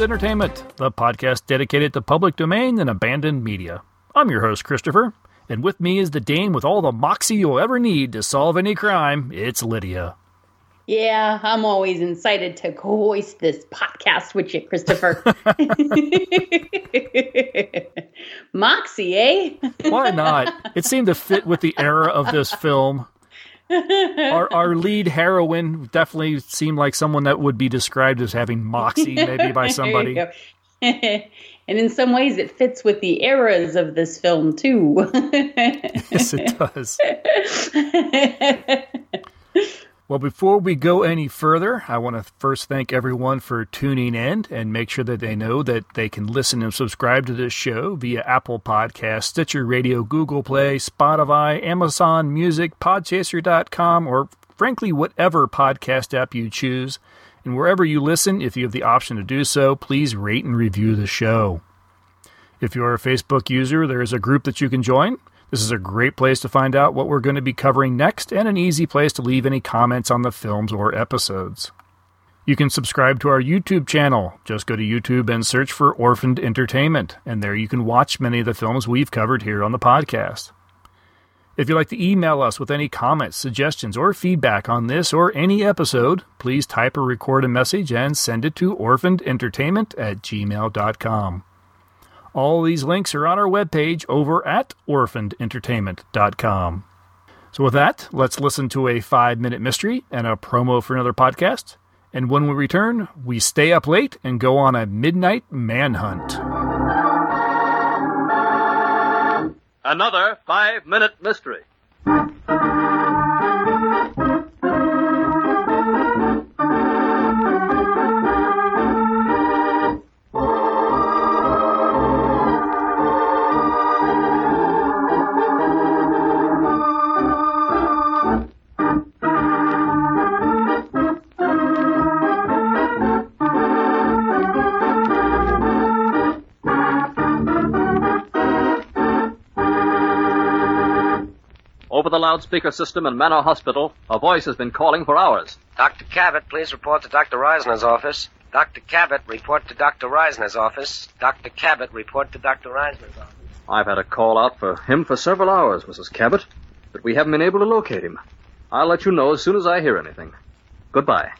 Orphaned Entertainment, the podcast dedicated to public domain and abandoned media. I'm your host, Christopher, and with me is the dame with all the moxie you'll ever need to solve any crime. It's Lydia. Yeah, I'm always excited to hoist this podcast with you, Christopher. Moxie, eh? Why not? It seemed to fit with the era of this film. Our, our lead heroine definitely seemed like someone that would be described as having moxie, maybe by somebody. and in some ways, it fits with the eras of this film, too. yes, it does. Well, before we go any further, I want to first thank everyone for tuning in and make sure that they know that they can listen and subscribe to this show via Apple Podcasts, Stitcher Radio, Google Play, Spotify, Amazon Music, Podchaser.com, or frankly, whatever podcast app you choose. And wherever you listen, if you have the option to do so, please rate and review the show. If you're a Facebook user, there is a group that you can join. This is a great place to find out what we're going to be covering next and an easy place to leave any comments on the films or episodes. You can subscribe to our YouTube channel. Just go to YouTube and search for Orphaned Entertainment, and there you can watch many of the films we've covered here on the podcast. If you'd like to email us with any comments, suggestions, or feedback on this or any episode, please type or record a message and send it to orphanedentertainment at gmail.com. All these links are on our webpage over at orphanedentertainment.com. So, with that, let's listen to a five minute mystery and a promo for another podcast. And when we return, we stay up late and go on a midnight manhunt. Another five minute mystery. Over the loudspeaker system in Manor Hospital, a voice has been calling for hours. Dr. Cabot, please report to Dr. Reisner's office. Dr. Cabot, report to Dr. Reisner's office. Dr. Cabot, report to Dr. Reisner's office. I've had a call out for him for several hours, Mrs. Cabot, but we haven't been able to locate him. I'll let you know as soon as I hear anything. Goodbye.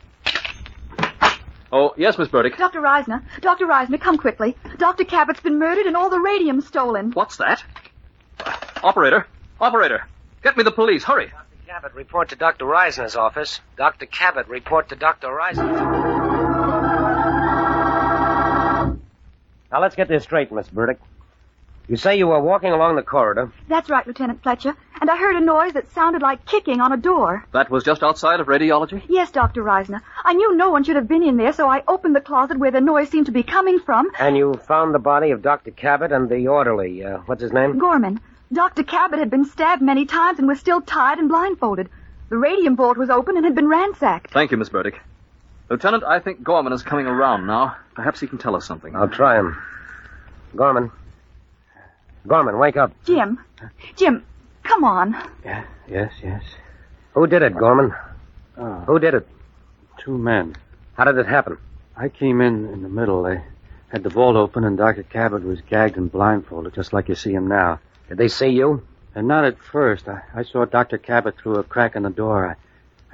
Oh, yes, Miss Burdick. Dr. Reisner, Dr. Reisner, come quickly. Dr. Cabot's been murdered and all the radium stolen. What's that? Operator, operator, get me the police. Hurry. Dr. Cabot, report to Dr. Reisner's office. Dr. Cabot, report to Dr. Reisner's office. Now, let's get this straight, Miss Burdick. You say you were walking along the corridor. That's right, Lieutenant Fletcher. And I heard a noise that sounded like kicking on a door. That was just outside of radiology? Yes, Dr. Reisner. I knew no one should have been in there, so I opened the closet where the noise seemed to be coming from. And you found the body of Dr. Cabot and the orderly. Uh, what's his name? Gorman. Dr. Cabot had been stabbed many times and was still tied and blindfolded. The radium vault was open and had been ransacked. Thank you, Miss Burdick. Lieutenant, I think Gorman is coming around now. Perhaps he can tell us something. I'll try him. Gorman. Gorman, wake up. Jim. Jim, come on. Yeah, yes, yes. Who did it, Gorman? Oh, Who did it? two men. How did it happen? I came in in the middle. They had the vault open, and Dr. Cabot was gagged and blindfolded, just like you see him now. Did they see you? And not at first. I, I saw Dr. Cabot through a crack in the door. I,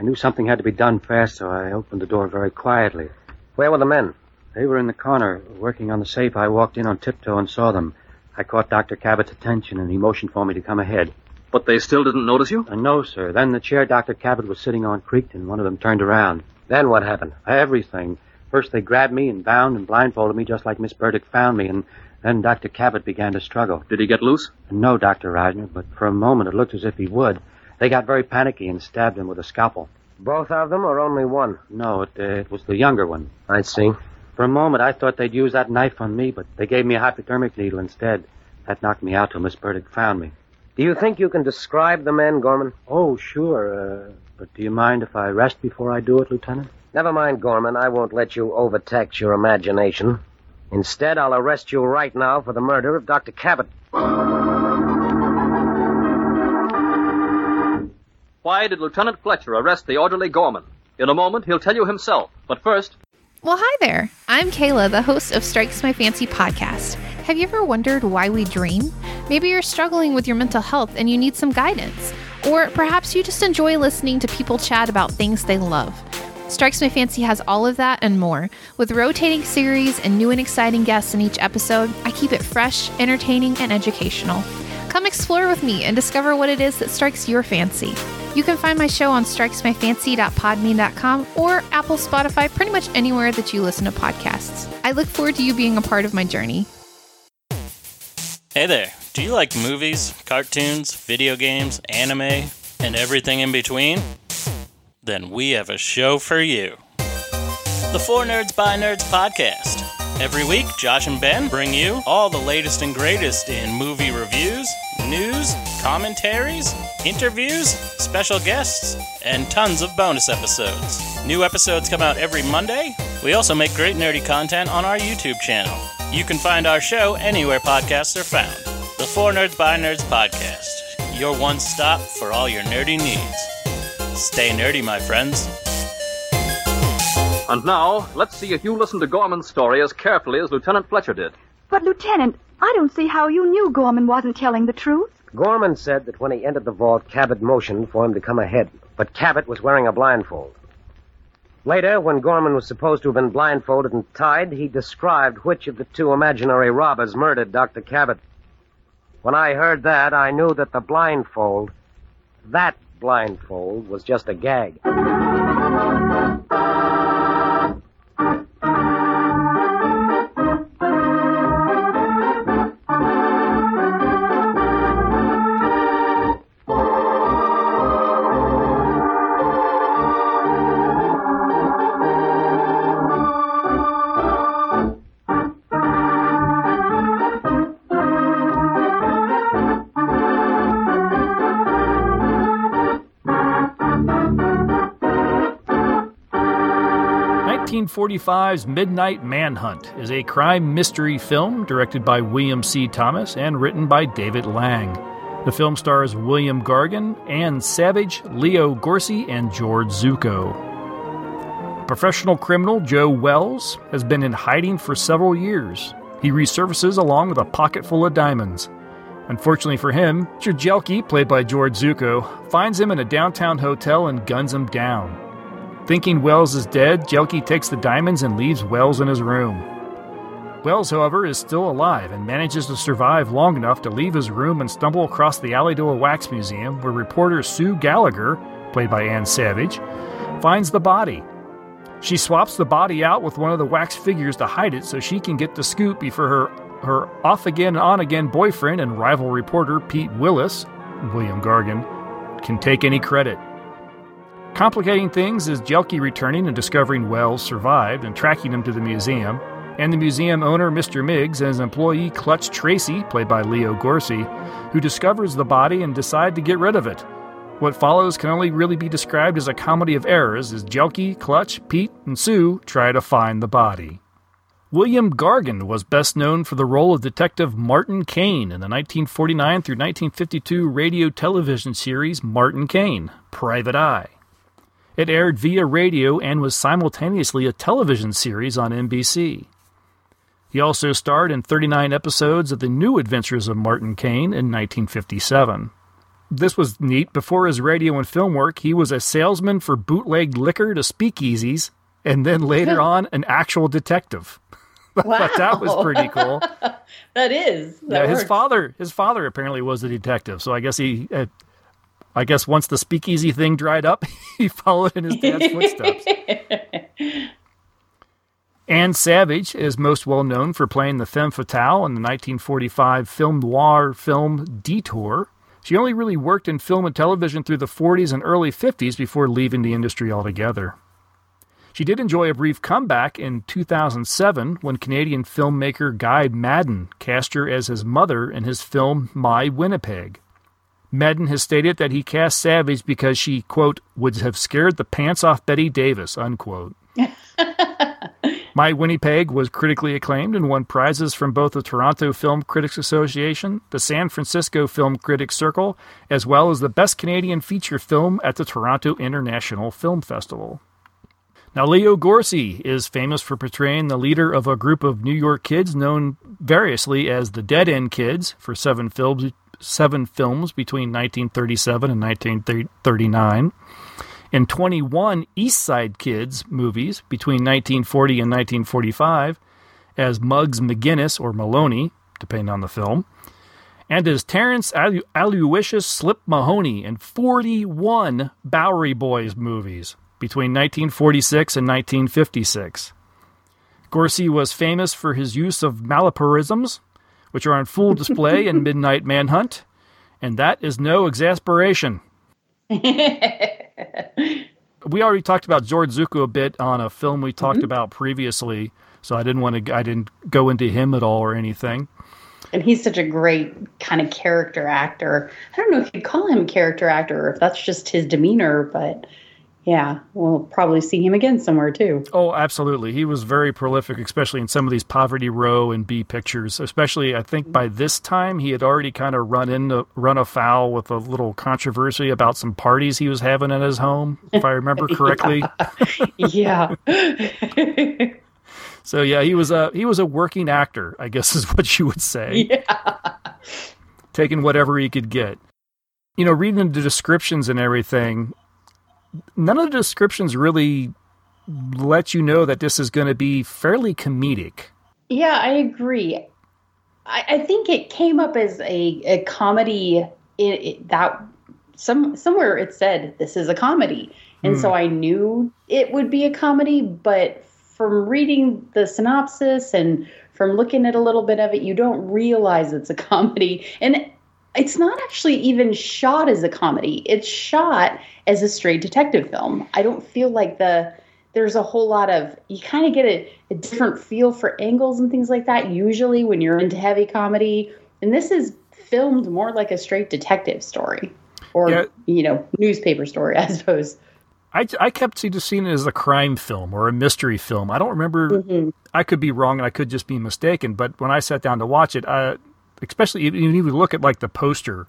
I knew something had to be done fast, so I opened the door very quietly. Where were the men? They were in the corner, working on the safe. I walked in on tiptoe and saw them. I caught Dr. Cabot's attention, and he motioned for me to come ahead. But they still didn't notice you? Uh, no, sir. Then the chair Dr. Cabot was sitting on creaked, and one of them turned around. Then what happened? Everything. First they grabbed me and bound and blindfolded me just like Miss Burdick found me, and then Dr. Cabot began to struggle. Did he get loose? No, Dr. Reisner, but for a moment it looked as if he would. They got very panicky and stabbed him with a scalpel. Both of them or only one? No, it, uh, it was the younger one. I see. For a moment I thought they'd use that knife on me, but they gave me a hypodermic needle instead. That knocked me out till Miss Burdick found me. Do you think you can describe the men, Gorman? Oh, sure, uh, but do you mind if I rest before I do it, Lieutenant? Never mind, Gorman. I won't let you overtax your imagination. Instead, I'll arrest you right now for the murder of Dr. Cabot. Why did Lieutenant Fletcher arrest the orderly Gorman? In a moment, he'll tell you himself. But first, Well, hi there. I'm Kayla, the host of Strikes My Fancy podcast. Have you ever wondered why we dream? Maybe you're struggling with your mental health and you need some guidance. Or perhaps you just enjoy listening to people chat about things they love. Strikes My Fancy has all of that and more. With rotating series and new and exciting guests in each episode, I keep it fresh, entertaining, and educational. Come explore with me and discover what it is that strikes your fancy. You can find my show on strikesmyfancy.podbean.com or Apple, Spotify, pretty much anywhere that you listen to podcasts. I look forward to you being a part of my journey. Hey there. Do you like movies, cartoons, video games, anime, and everything in between? Then we have a show for you. The Four Nerds by Nerds podcast. Every week, Josh and Ben bring you all the latest and greatest in movie reviews, news, commentaries, interviews, special guests, and tons of bonus episodes. New episodes come out every Monday. We also make great nerdy content on our YouTube channel. You can find our show anywhere podcasts are found. The Four Nerds by Nerds podcast, your one stop for all your nerdy needs. Stay nerdy, my friends. And now, let's see if you listen to Gorman's story as carefully as Lieutenant Fletcher did. But, Lieutenant, I don't see how you knew Gorman wasn't telling the truth. Gorman said that when he entered the vault, Cabot motioned for him to come ahead, but Cabot was wearing a blindfold. Later, when Gorman was supposed to have been blindfolded and tied, he described which of the two imaginary robbers murdered Dr. Cabot. When I heard that, I knew that the blindfold, that blindfold, was just a gag. 1945's Midnight Manhunt is a crime mystery film directed by William C. Thomas and written by David Lang. The film stars William Gargan, Ann Savage, Leo Gorcey, and George Zucco. Professional criminal Joe Wells has been in hiding for several years. He resurfaces along with a pocket full of diamonds. Unfortunately for him, Jelke, played by George Zucco, finds him in a downtown hotel and guns him down. Thinking Wells is dead, Jelke takes the diamonds and leaves Wells in his room. Wells, however, is still alive and manages to survive long enough to leave his room and stumble across the Alley to a Wax Museum where reporter Sue Gallagher, played by Ann Savage, finds the body. She swaps the body out with one of the wax figures to hide it so she can get the scoop before her, her off again, on again boyfriend and rival reporter Pete Willis, William Gargan, can take any credit. Complicating things is Jelke returning and discovering Wells survived and tracking him to the museum, and the museum owner, Mr. Miggs, and his employee, Clutch Tracy, played by Leo Gorcey, who discovers the body and decide to get rid of it. What follows can only really be described as a comedy of errors as Jelke, Clutch, Pete, and Sue try to find the body. William Gargan was best known for the role of Detective Martin Kane in the 1949 through 1952 radio television series Martin Kane, Private Eye. It aired via radio and was simultaneously a television series on NBC. He also starred in 39 episodes of The New Adventures of Martin Kane in 1957. This was neat. Before his radio and film work, he was a salesman for bootlegged liquor to speakeasies, and then later on, an actual detective. Thought that was pretty cool. that is. That yeah, his works. father, his father apparently was a detective, so I guess he uh, I guess once the speakeasy thing dried up, he followed in his dad's footsteps. Ann Savage is most well known for playing the femme fatale in the 1945 film noir film Detour. She only really worked in film and television through the 40s and early 50s before leaving the industry altogether. She did enjoy a brief comeback in 2007 when Canadian filmmaker Guy Maddin cast her as his mother in his film My Winnipeg. Maddin has stated that he cast Savage because she, quote, would have scared the pants off Bette Davis, unquote. My Winnipeg was critically acclaimed and won prizes from both the Toronto Film Critics Association, the San Francisco Film Critics Circle, as well as the Best Canadian Feature Film at the Toronto International Film Festival. Now, Leo Gorcey is famous for portraying the leader of a group of New York kids known variously as the Dead End Kids for seven films, seven films between 1937 and 1939, and 21 East Side Kids movies between 1940 and 1945 as Muggs McGinnis or Maloney, depending on the film, and as Terrence Alu- Aloysius Slip Mahoney in 41 Bowery Boys movies between 1946 and 1956. Gorcey was famous for his use of malapropisms, which are on full display in Midnight Manhunt, and that is no exasperation. we already talked about George Zucco a bit on a film we talked mm-hmm. about previously, so I didn't want to I didn't go into him at all or anything. And he's such a great kind of character actor. I don't know if you'd call him a character actor or if that's just his demeanor, but yeah, we'll probably see him again somewhere too. Oh, absolutely. He was very prolific, especially in some of these Poverty Row and B pictures. Especially, I think by this time he had already kind of run into run afoul with a little controversy about some parties he was having in his home, if I remember correctly. yeah. so yeah, he was a he was a working actor, I guess is what you would say. Yeah. Taking whatever he could get. You know, reading the descriptions and everything, none of the descriptions really let you know that this is going to be fairly comedic. Yeah, I agree. I, I think it came up as a, a comedy it, it, that some somewhere it said this is a comedy, and hmm. so I knew it would be a comedy. But from reading the synopsis and from looking at a little bit of it, you don't realize it's a comedy, and it's not actually even shot as a comedy. It's shot as a straight detective film. I don't feel like the there's a whole lot of you kind of get a, a different feel for angles and things like that usually when you're into heavy comedy. And this is filmed more like a straight detective story or Yeah. you know newspaper story, I suppose. I, I kept seeing it as a crime film or a mystery film. I don't remember. I could be wrong and I could just be mistaken. But when I sat down to watch it, uh, especially even you even look at like the poster,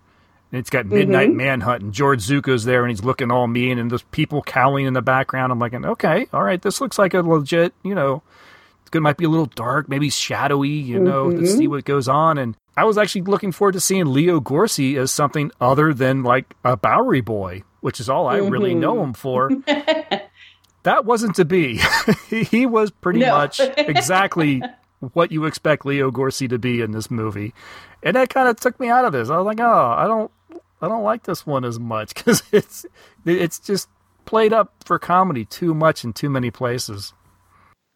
and it's got Midnight mm-hmm. Manhunt and George Zucco's there and he's looking all mean and there's people cowling in the background. I'm like, okay, all right, this looks like a legit, you know, it's good. Might be a little dark, maybe shadowy, you know, to see mm-hmm. what goes on. And I was actually looking forward to seeing Leo Gorcey as something other than like a Bowery boy, which is all I really know mm-hmm. him for. that wasn't to be. he was pretty No. much exactly what you expect Leo Gorcey to be in this movie, and that kind of took me out of this. I was like, oh, I don't, I don't like this one as much because it's, it's just played up for comedy too much in too many places.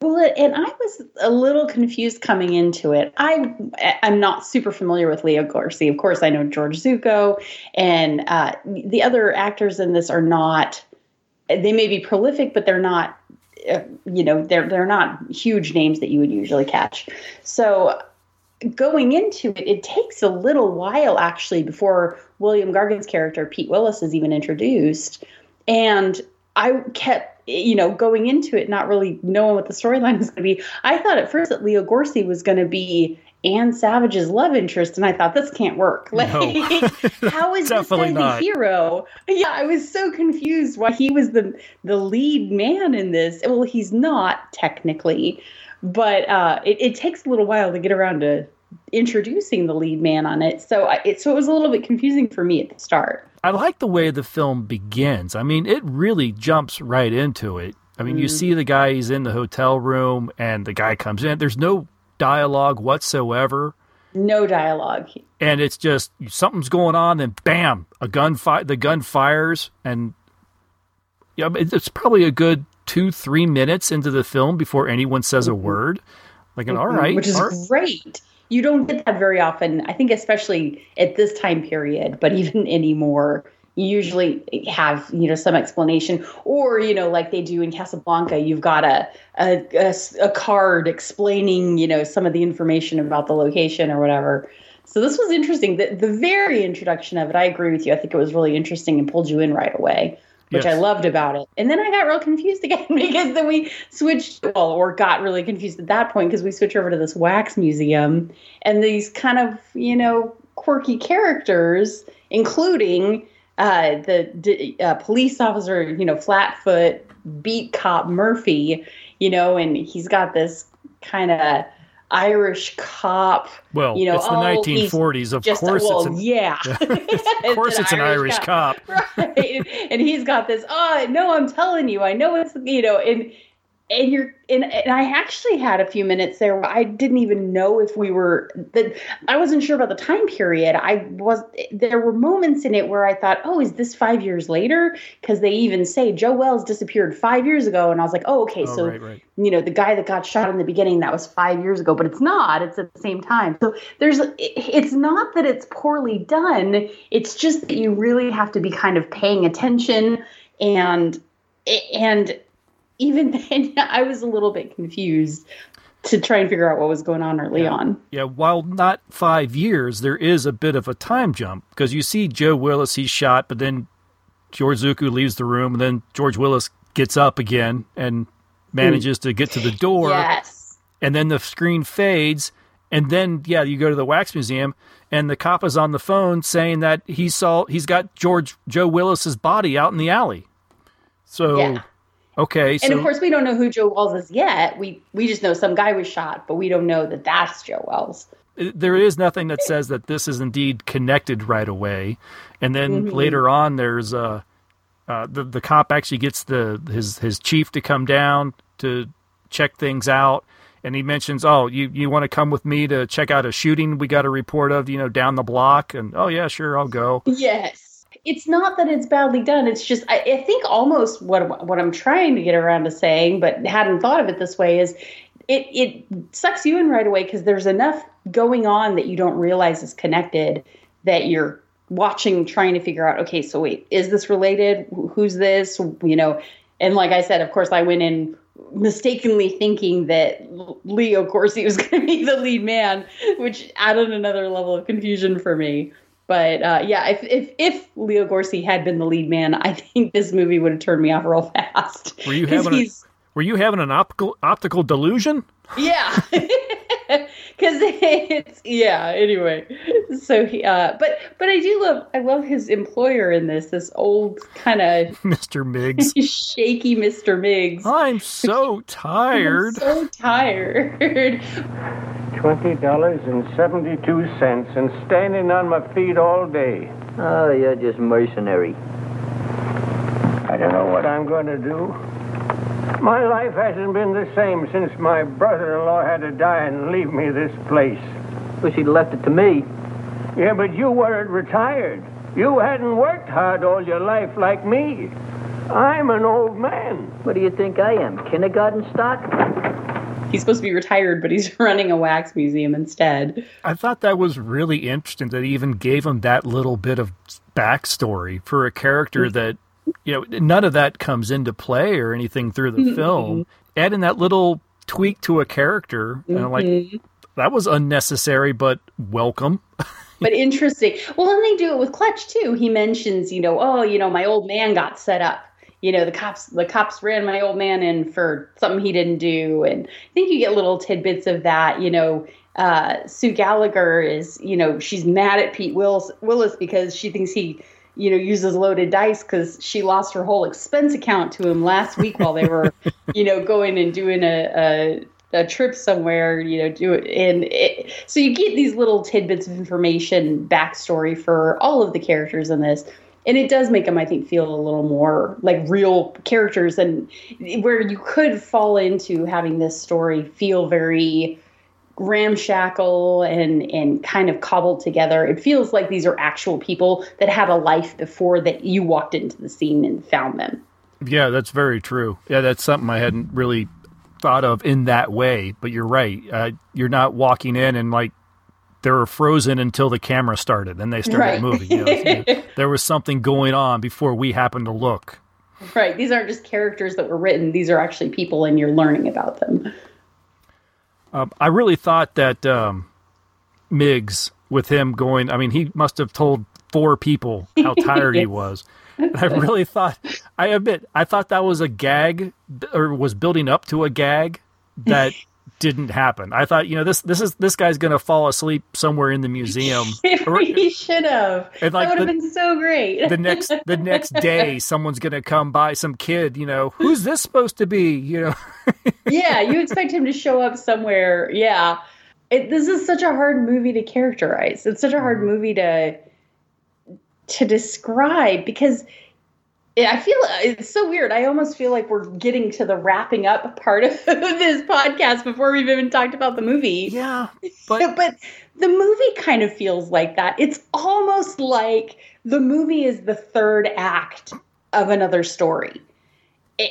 Well, and I was a little confused coming into it. I I'm not super familiar with Leo Gorcey. Of course, I know George Zucco, and uh, the other actors in this are not. They may be prolific, but they're not. Uh, you know, they're they're not huge names that you would usually catch. So going into it, it takes a little while actually before William Gargan's character Pete Willis is even introduced, and I kept you know going into it not really knowing what the storyline was going to be. I thought at first that Leo Gorcey was going to be Ann Savage's love interest, and I thought this can't work. Like, how is this guy not. the hero? Yeah, I was so confused why he was the the lead man in this. Well, he's not technically, but uh, it, it takes a little while to get around to introducing the lead man on it. So I, it so it was a little bit confusing for me at the start. I like the way the film begins. I mean, it really jumps right into it. I mean, you see the guy, he's in the hotel room, and the guy comes in. There's no dialogue whatsoever. No dialogue. and it's just something's going on, then bam, a gun fi- the gun fires, and yeah, it's probably a good two three minutes into the film before anyone says a mm-hmm. word. Like, an, mm-hmm. all right, which is all- great. You don't get that very often. I think, especially at this time period, but even anymore, usually have you know some explanation, or you know, like they do in Casablanca, you've got a a card explaining you know some of the information about the location or whatever. So this was interesting. The, the very introduction of it, I agree with you. I think it was really interesting and pulled you in right away which I loved about it. And then I got real confused again because then we switched, well, or got really confused at that point because we switched over to this wax museum and these kind of, you know, quirky characters, including uh, the uh, police officer, you know, Flatfoot, beat cop Murphy, you know, and he's got this kind of Irish cop. Well, you know, it's the oh, 1940s. Of just- course, well, it's an, yeah. of course, it's an Irish cop. right? And he's got this. Oh no, I'm telling you, I know it's you know, and and you're and, and I actually had a few minutes there where I didn't even know if we were that I wasn't sure about the time period. I was there were moments in it where I thought, oh, is this five years later? Because they even say Joe Wells disappeared five years ago, and I was like, oh, okay, Oh, so right, right. you know the guy that got shot in the beginning that was five years ago, but it's not. It's at the same time. So there's it's not that it's poorly done. It's just that you really have to be kind of paying attention and and even then I was a little bit confused to try and figure out what was going on early on. Yeah, while not five years, there is a bit of a time jump because you see Joe Willis, he's shot, but then George Zucco leaves the room, and then George Willis gets up again and manages to get to the door, Yes. and then the screen fades, and then yeah, you go to the wax museum, and the cop is on the phone saying that he saw he's got George Joe Willis's body out in the alley. So Yeah. Okay, And so of course we don't know who Joe Wells is yet. We we just know some guy was shot, but we don't know that that's Joe Wells. there is nothing that says that this is indeed connected right away. And then Mhm. later on, there's uh, uh, the the cop actually gets the his his chief to come down to check things out, and he mentions, "Oh, you you want to come with me to check out a shooting we got a report of, you know, down the block?" And oh yeah, sure, I'll go. Yes. It's not that it's badly done. It's just I, I think almost what what I'm trying to get around to saying, but hadn't thought of it this way is it it sucks you in right away because there's enough going on that you don't realize is connected that you're watching trying to figure out okay so wait is this related? Who's this? You know and like i said of course i went in mistakenly thinking that Leo Gorcey was going to be the lead man which added another level of confusion for me but uh, yeah if, if if Leo Gorcey had been the lead man i think this movie would have turned me off real fast Were you having a, Were you having an optical optical delusion? yeah because it's yeah anyway so he uh but but i do love i love his employer in this this old kind of Mister Miggs. shaky mr miggs I'm so tired. I'm so tired Twenty dollars and seventy-two cents, and standing on my feet all day. Oh, you're just mercenary. I don't know what I'm going to do. My life hasn't been the same since my brother-in-law had to die and leave me this place. Wish he'd left it to me. Yeah, but you weren't retired. You hadn't worked hard all your life like me. I'm an old man. What do you think I am? Kindergarten stock? he's supposed to be retired but he's running a wax museum instead I thought that was really interesting that he even gave him that little bit of backstory for a character mm. that, you know, none of that comes into play or anything through the film. Adding that little tweak to a character, and I'm like, Mhm. that was unnecessary, but welcome. but interesting. Well, and they do it with Clutch too. He mentions, you know, oh, you know, my old man got set up. You know, the cops the cops ran my old man in for something he didn't do, and I think you get little tidbits of that. You know, uh, Sue Gallagher is, you know, she's mad at Pete Willis, Willis because she thinks he, you know, uses loaded dice because she lost her whole expense account to him last week while they were, you know, going and doing a. a a trip somewhere, you know, do it. And it, so you get these little tidbits of information, backstory for all of the characters in this. And it does make them, I think, feel a little more like real characters and where you could fall into having this story feel very ramshackle and, and kind of cobbled together. It feels like these are actual people that had a life before that you walked into the scene and found them. Yeah, that's very true. Yeah, that's something I hadn't really thought of in that way. But you're right. Uh, you're not walking in and like they were frozen until the camera started and they started Right. moving. You know, there was something going on before we happened to look. Right. These aren't just characters that were written, these are actually people and you're learning about them. Um, I really thought that um, Miggs, with him going, I mean, he must have told four people how tired he was. And I really thought, I admit, I thought that was a gag or was building up to a gag that didn't happen. I thought, you know, this this is this guy's going to fall asleep somewhere in the museum. he should have. And, like, that would have been so great. the next the next day, someone's going to come by, some kid, you know, who's this supposed to be? You know, yeah, you expect him to show up somewhere. Yeah. It, this is such a hard movie to characterize. It's such a hard mm-hmm. movie to to describe because I feel it's so weird. I almost feel like we're getting to the wrapping up part of this podcast before we've even talked about the movie. Yeah, but but the movie kind of feels like that. It's almost like the movie is the third act of another story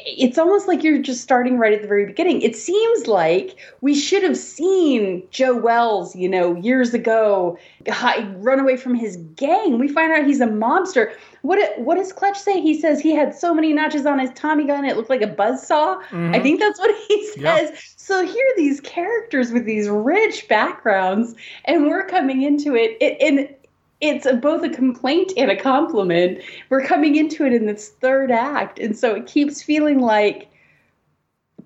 it's almost like you're just starting right at the very beginning. It seems like we should have seen Joe Wells, you know, years ago, run away from his gang. We find out he's a mobster. What what does Clutch say? He says he had so many notches on his Tommy gun it looked like a buzzsaw. Mhm. I think that's what he says. Yeah. So here are these characters with these rich backgrounds, and we're coming into it, it and it's a, both a complaint and a compliment. We're coming into it in this third act, and so it keeps feeling like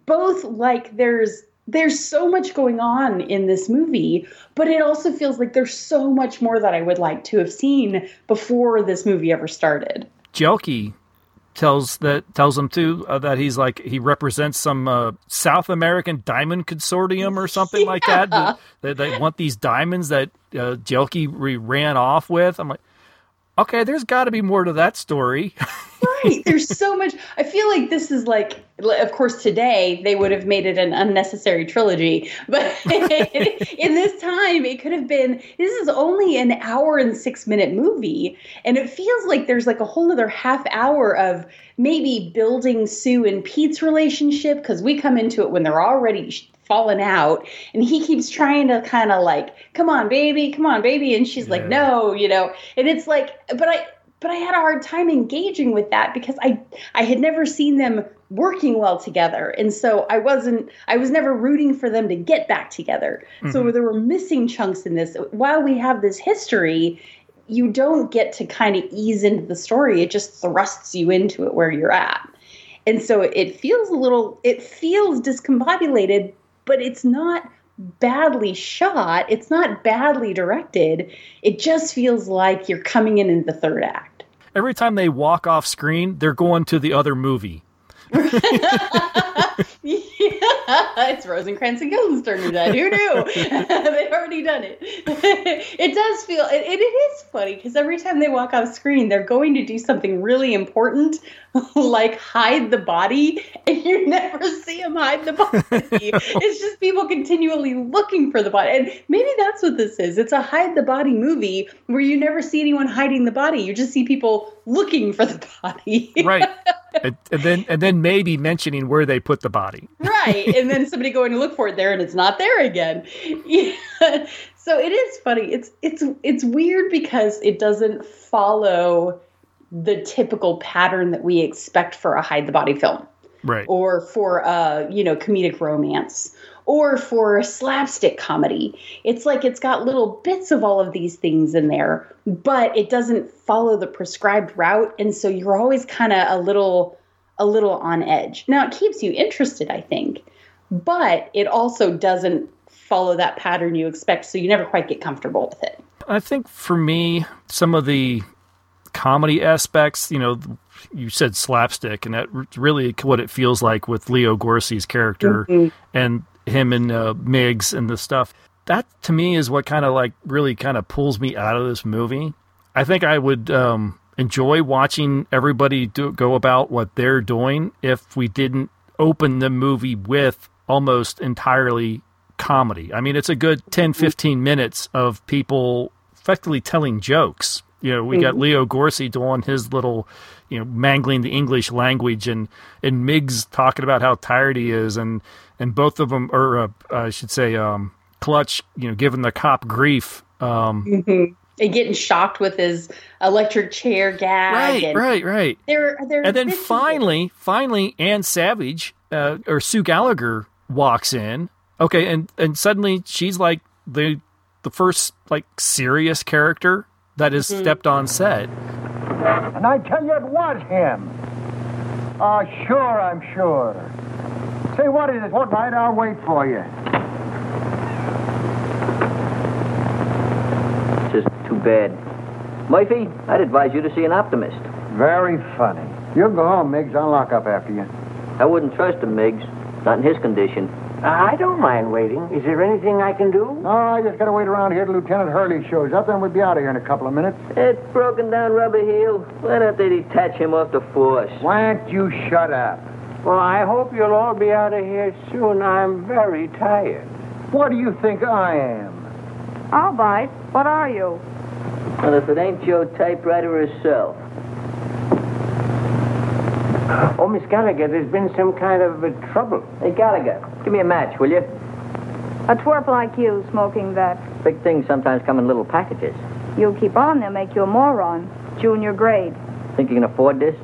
both like there's there's so much going on in this movie, but it also feels like there's so much more that I would like to have seen before this movie ever started. Jelke tells that tells him too uh, that he's like he represents some uh, South American diamond consortium or something like that. Yeah. That they want these diamonds that uh, Jelke ran off with. I'm like, okay, there's got to be more to that story. right. There's so much. I feel like this is like, of course, today they would have made it an unnecessary trilogy, but in this time, it could have been. This is only an hour and six minute movie, and it feels like there's like a whole other half hour of maybe building Sue and Pete's relationship because we come into it when they're already fallen out. And he keeps trying to kind of like come on baby come on baby. And she's like no you know? And it's like but i but i had a hard time engaging with that because i i had never seen them working well together. And so i wasn't i was never rooting for them to get back together. So Mhm. there were missing chunks in this. While we have this history you don't get to kind of ease into the story. It just thrusts you into it where you're at. And so it feels a little it feels discombobulated but it's not badly shot. It's not badly directed. It just feels like you're coming in in the third act. Every time they walk off screen, they're going to the other movie. it's Rosencrantz and Guildenstern did. Who knew? They've already done it. it does feel, it, it is funny because every time they walk off screen, they're going to do something really important, like hide the body, and you never see them hide the body. it's just people continually looking for the body. And maybe that's what this is. It's a hide the body movie where you never see anyone hiding the body. You just see people looking for the body. Right. And, and then and then maybe mentioning where they put the body. right and then somebody going to look for it there and it's not there again yeah. so it is funny it's it's it's weird because it doesn't follow the typical pattern that we expect for a hide the body film Right. or for a you know comedic romance or for a slapstick comedy. It's like it's got little bits of all of these things in there but it doesn't follow the prescribed route and so you're always kind of a little a little on edge. Now it keeps you interested i think but it also doesn't follow that pattern you expect so you never quite get comfortable with it. I think for me, some of the comedy aspects, you know, you said slapstick, and that's really what it feels like with Leo Gorcey's character. Mhm. and him and uh, Miggs and the stuff. That to me is what kind of like really kind of pulls me out of this movie. I think I would um, enjoy watching everybody do, go about what they're doing if we didn't open the movie with almost entirely comedy. I mean, it's a good 10, 15 minutes of people effectively telling jokes. You know, we got Mhm. Leo Gorcey doing his little, you know, mangling the English language, and and Miggs talking about how tired he is, and and both of them, or uh, I should say, um, Clutch, you know, giving the cop grief. Um, Mhm. and getting shocked with his electric chair gag right, and right, right. there there and then finally, finally, Ann Savage uh, or Sue Gallagher walks in. Okay, and and suddenly she's like the the first like serious character that is hmm. stepped on set. And I tell you, it was him. Ah, uh, sure, I'm sure. Say, what is it? What night? I'll wait for you. Just too bad. Murphy, I'd advise you to see an optimist. Very funny. You'll go home, Miggs. I'll lock up after you. I wouldn't trust him, Miggs. Not in his condition. I don't mind waiting. Is there anything I can do? No, I just gotta wait around here till Lieutenant Hurley shows up, then we'll be out of here in a couple of minutes. It's broken down rubber heel. Why don't they detach him off the force? Why don't you shut up? Well, I hope you'll all be out of here soon. I'm very tired. What do you think I am? I'll bite. What are you? Well, if it ain't Joe Typewriter herself. Oh, Miss Gallagher, there's been some kind of uh, trouble. Hey, Gallagher, give me a match, will you? A twerp like you smoking that. Big things sometimes come in little packages. You'll keep on, they'll make you a moron. Junior grade. Think you can afford this?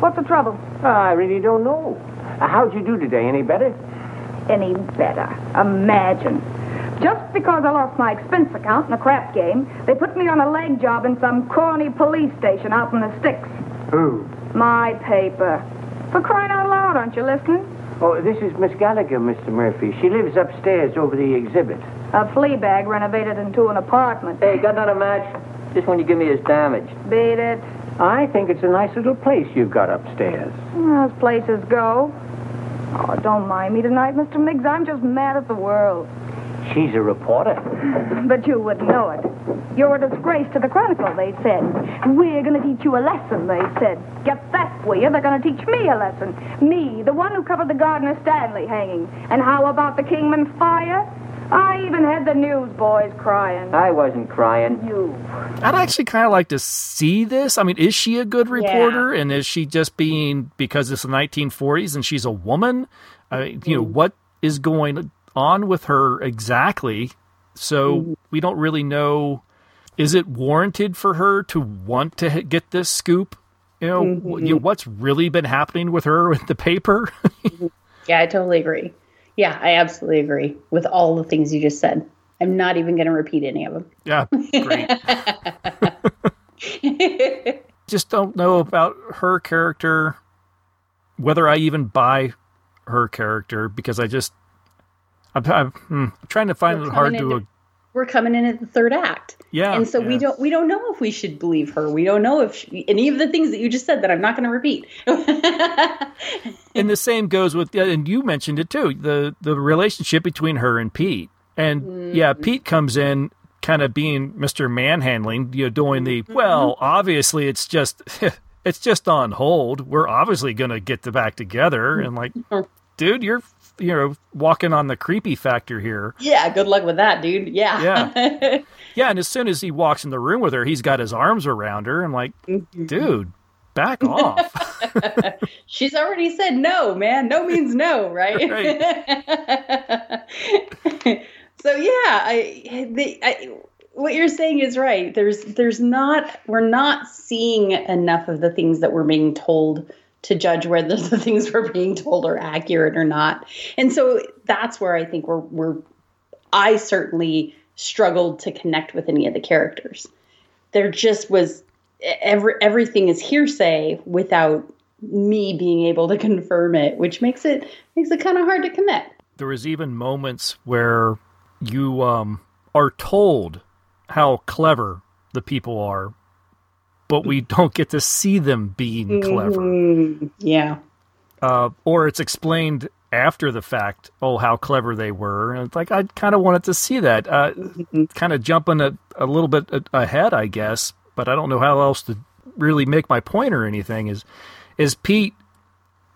What's the trouble? I really don't know. Uh, how'd you do today? Any better? Any better. Imagine. Just because I lost my expense account in a crap game, they put me on a leg job in some corny police station out in the sticks. Who? My paper. For crying out loud, aren't you listening? Oh, this is Miss Gallagher, Mr. Murphy. She lives upstairs over the exhibit. A flea bag renovated into an apartment. Hey, got another match? Just when you give me his damage. Beat it. I think it's a nice little place you've got upstairs. As places go. Oh, don't mind me tonight, Mr. Miggs. I'm just mad at the world. She's a reporter. But you wouldn't know it. You're a disgrace to the Chronicle, they said. We're going to teach you a lesson, they said. Get that, will you? They're going to teach me a lesson. Me, the one who covered the Gardner Stanley hanging. And how about the Kingman fire? I even had the newsboys crying. I wasn't crying. You. I'd actually kind of like to see this. I mean, is she a good reporter, and is she just being because it's the 1940s and she's a woman? I mean, you know, mm-hmm. what is going on with her exactly? So mm-hmm. we don't really know. Is it warranted for her to want to get this scoop? You know, wh- mm-hmm. you know, what's really been happening with her with the paper? Mm-hmm. Yeah, I totally agree. Yeah, I absolutely agree with all the things you just said. I'm not even going to repeat any of them. yeah, great. Just don't know about her character, whether I even buy her character because I just I'm, I'm, I'm trying to find it hard to. into- We're coming in at the third act. Yeah, and so we don't we don't know if we should believe her. We don't know if she, any of the things that you just said that I'm not going to repeat. and the same goes with and you mentioned it too the the relationship between her and Pete and yeah mm-hmm. Pete comes in kind of being Mr. Manhandling you know doing the mm-hmm. well obviously it's just it's just on hold we're obviously going to get the back together and like dude you're you know walking on the creepy factor here yeah, good luck with that, dude. Yeah. Yeah. yeah and as soon as he walks in the room with her he's got his arms around her I'm like mm-hmm. dude back off She's already said no, man. No means no, right? so yeah, I, the, I what you're saying is right. There's there's not we're not seeing enough of the things that we're being told to judge whether the things we're being told are accurate or not. And so that's where I think we're we're I certainly struggled to connect with any of the characters. There just was every everything is hearsay without me being able to confirm it, which makes it makes it kind of hard to connect. there was even moments where you um, are told how clever the people are, but we don't get to see them being clever. Mhm. Yeah. Uh, or it's explained after the fact, oh, how clever they were. And it's like, I kind of wanted to see that. Uh, kind of jumping a, a little bit ahead, I guess, but I don't know how else to really make my point or anything. Is, is Pete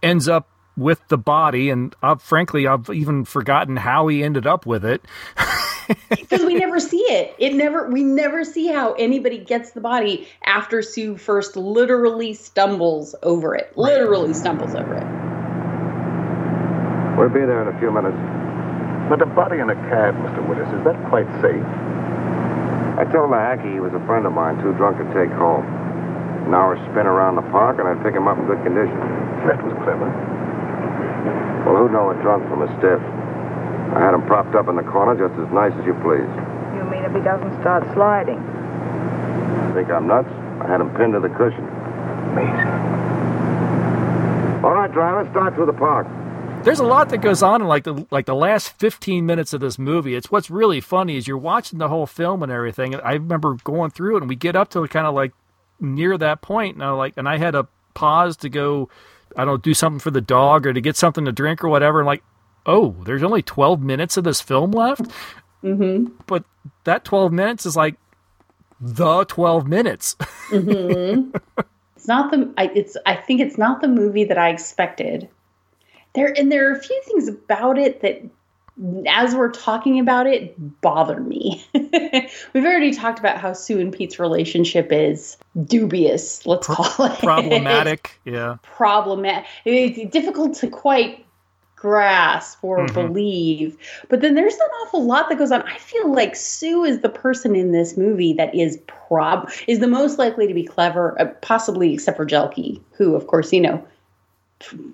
ends up with the body, and I've, frankly, I've even forgotten how he ended up with it. because we never see it. It never we never see how anybody gets the body after Sue first literally stumbles over it. Literally stumbles over it. We'll be there in a few minutes. But the body in a cab, Mr. Willis, is that quite safe? I told the hacky he was a friend of mine, too drunk to take home. An hour spin around the park, and I'd pick him up in good condition. That was clever. Well, who'd know a drunk from a stiff? I had him propped up in the corner just as nice as you please. You mean if he doesn't start sliding? Think I'm nuts? I had him pinned to the cushion. Amazing. All right, driver, start through the park. there's a lot that goes on in like the like the last 15 minutes of this movie. It's what's really funny is you're watching the whole film and everything. I remember going through it and we get up to kind of like near that point and I like and I had to pause to go I don't do something for the dog or to get something to drink or whatever and like oh, there's only 12 minutes of this film left. Mm-hmm. But that 12 minutes is like the 12 minutes. mm-hmm. It's not the I, it's I think it's not the movie that I expected there and there are a few things about it that as we're talking about it bother me. We've already talked about how sue and pete's relationship is dubious let's call it. problematic yeah. Problematic it's difficult to quite grasp or mm-hmm. believe but then there's an awful lot that goes on. I feel like sue is the person in this movie that is prob is the most likely to be clever uh, possibly except for Jelke who of course you know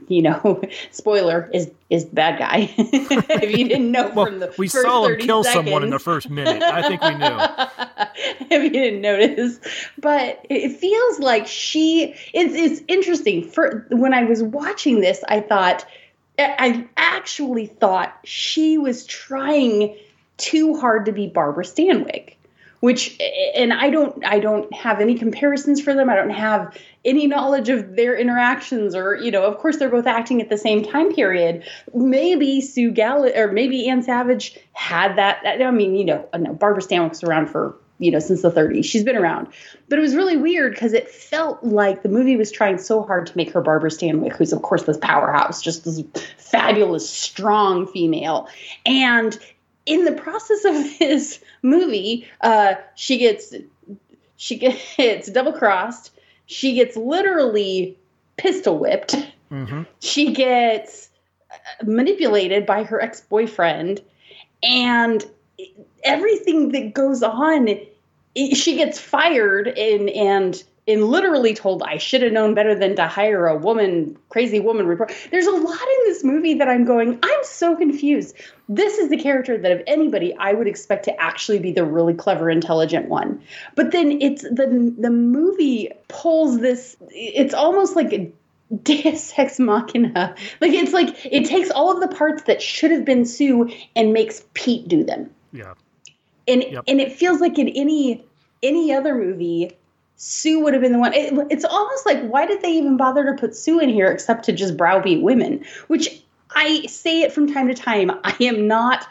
you know, spoiler is is bad guy. if you didn't know well, from the we saw him kill seconds. someone in the first minute. I think we knew. if you didn't notice, but it feels like she. It's it's interesting. For when I was watching this, I thought I actually thought she was trying too hard to be Barbara Stanwyck which and I don't I don't have any comparisons for them. I don't have any knowledge of their interactions or you know, of course they're both acting at the same time period. Maybe Sue Gallagher or maybe Ann Savage had that I mean, you know, no, Barbara Stanwyck's around for you know since the 30s she's been around but it was really weird because it felt like the movie was trying so hard to make her barbara stanwyck who's of course this powerhouse just this fabulous strong female and in the process of this movie, uh, she gets she gets double crossed. She gets literally pistol whipped. Mm-hmm. She gets uh, manipulated by her ex boyfriend, and everything that goes on, she gets fired and and and literally told I should have known better than to hire a woman, crazy woman report. There's a lot in this movie that I'm going, I'm so confused. This is the character that of anybody I would expect to actually be the really clever, intelligent one. But then it's the the movie pulls this it's almost like a Deus ex machina. Like it's like it takes all of the parts that should have been Sue and makes Pete do them. Yeah. And Yep. and it feels like in any any other movie Sue would have been the one. It, it's almost like why did they even bother to put Sue in here except to just browbeat women? Which I say it from time to time. I am not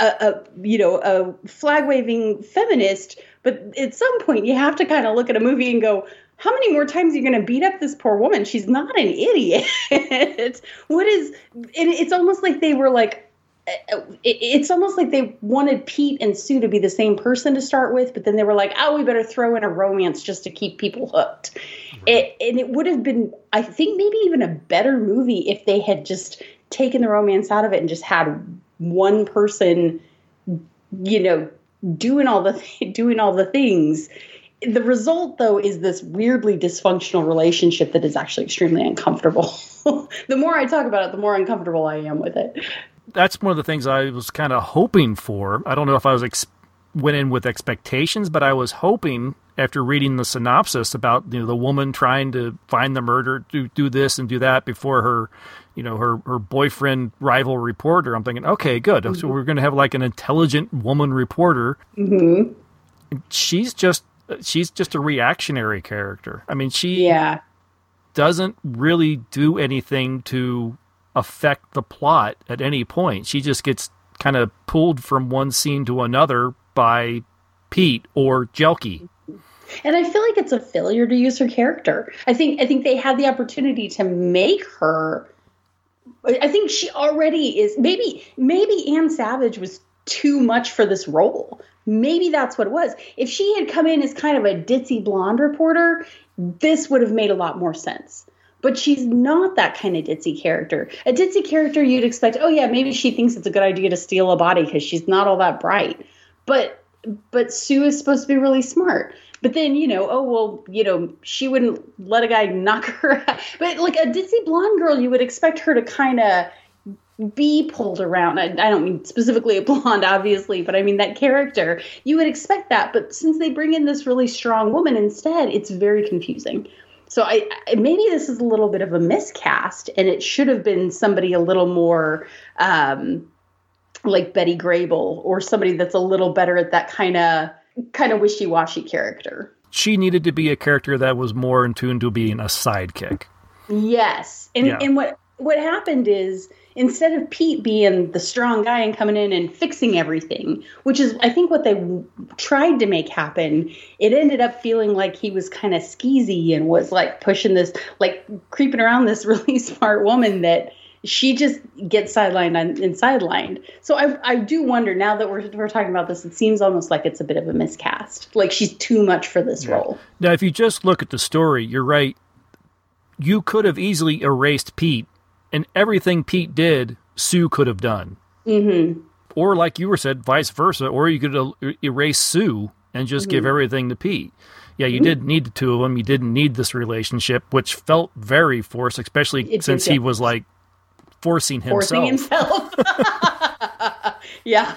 a, a you know a flag waving feminist, but at some point you have to kind of look at a movie and go. How many more times are you going to beat up this poor woman? She's not an idiot. what is? And it's almost like they were like, Uh, it's almost like they wanted Pete and Sue to be the same person to start with, but then they were like, "Oh, we better throw in a romance just to keep people hooked." It, and it would have been, I think, maybe even a better movie if they had just taken the romance out of it and just had one person, you know, doing all the doing all the things. The result, though, is this weirdly dysfunctional relationship that is actually extremely uncomfortable. the more I talk about it, the more uncomfortable I am with it. That's one of the things I was kind of hoping for. I don't know if I was ex- went in with expectations, but I was hoping after reading the synopsis about you know the woman trying to find the murder, do do this and do that before her, you know, her her boyfriend rival reporter. I'm thinking, okay, good. So we're going to have like an intelligent woman reporter. Mm-hmm. She's just she's just a reactionary character. I mean, she Yeah. doesn't really do anything to affect the plot at any point. She just gets kind of pulled from one scene to another by Pete or Jelke. And I feel like it's a failure to use her character. I think I think they had the opportunity to make her I think she already is maybe maybe Ann Savage was too much for this role. Maybe that's what it was. If she had come in as kind of a ditzy blonde reporter, this would have made a lot more sense. But she's not that kind of ditzy character. A ditzy character you'd expect, oh yeah, maybe she thinks it's a good idea to steal a body because she's not all that bright. But but Sue is supposed to be really smart. But then, you know, oh well, you know, she wouldn't let a guy knock her out. But like a ditzy blonde girl, you would expect her to kind of be pulled around. I, I don't mean specifically a blonde, obviously, but I mean that character. You would expect that. But since they bring in this really strong woman instead, it's very confusing. So I, I maybe this is a little bit of a miscast, and it should have been somebody a little more um, like Betty Grable or somebody that's a little better at that kind of kind of wishy washy character. She needed to be a character that was more in tune to being a sidekick. Yes, and Yeah. and what what happened is instead of Pete being the strong guy and coming in and fixing everything, which is I think what they w- tried to make happen, it ended up feeling like he was kind of skeezy and was like pushing this, like creeping around this really smart woman that she just gets sidelined and and sidelined. So I I do wonder now that we're we're talking about this, it seems almost like it's a bit of a miscast, like she's too much for this role. Now, if you just look at the story, you're right. You could have easily erased Pete, and everything Pete did, Sue could have done. Mm-hmm. Or, like you were said, vice versa. Or you could erase Sue and just give Mhm. everything to Pete. Yeah, you Mhm. didn't need the two of them. You didn't need this relationship, which felt very forced, especially It since he was like forcing himself. Forcing himself. yeah.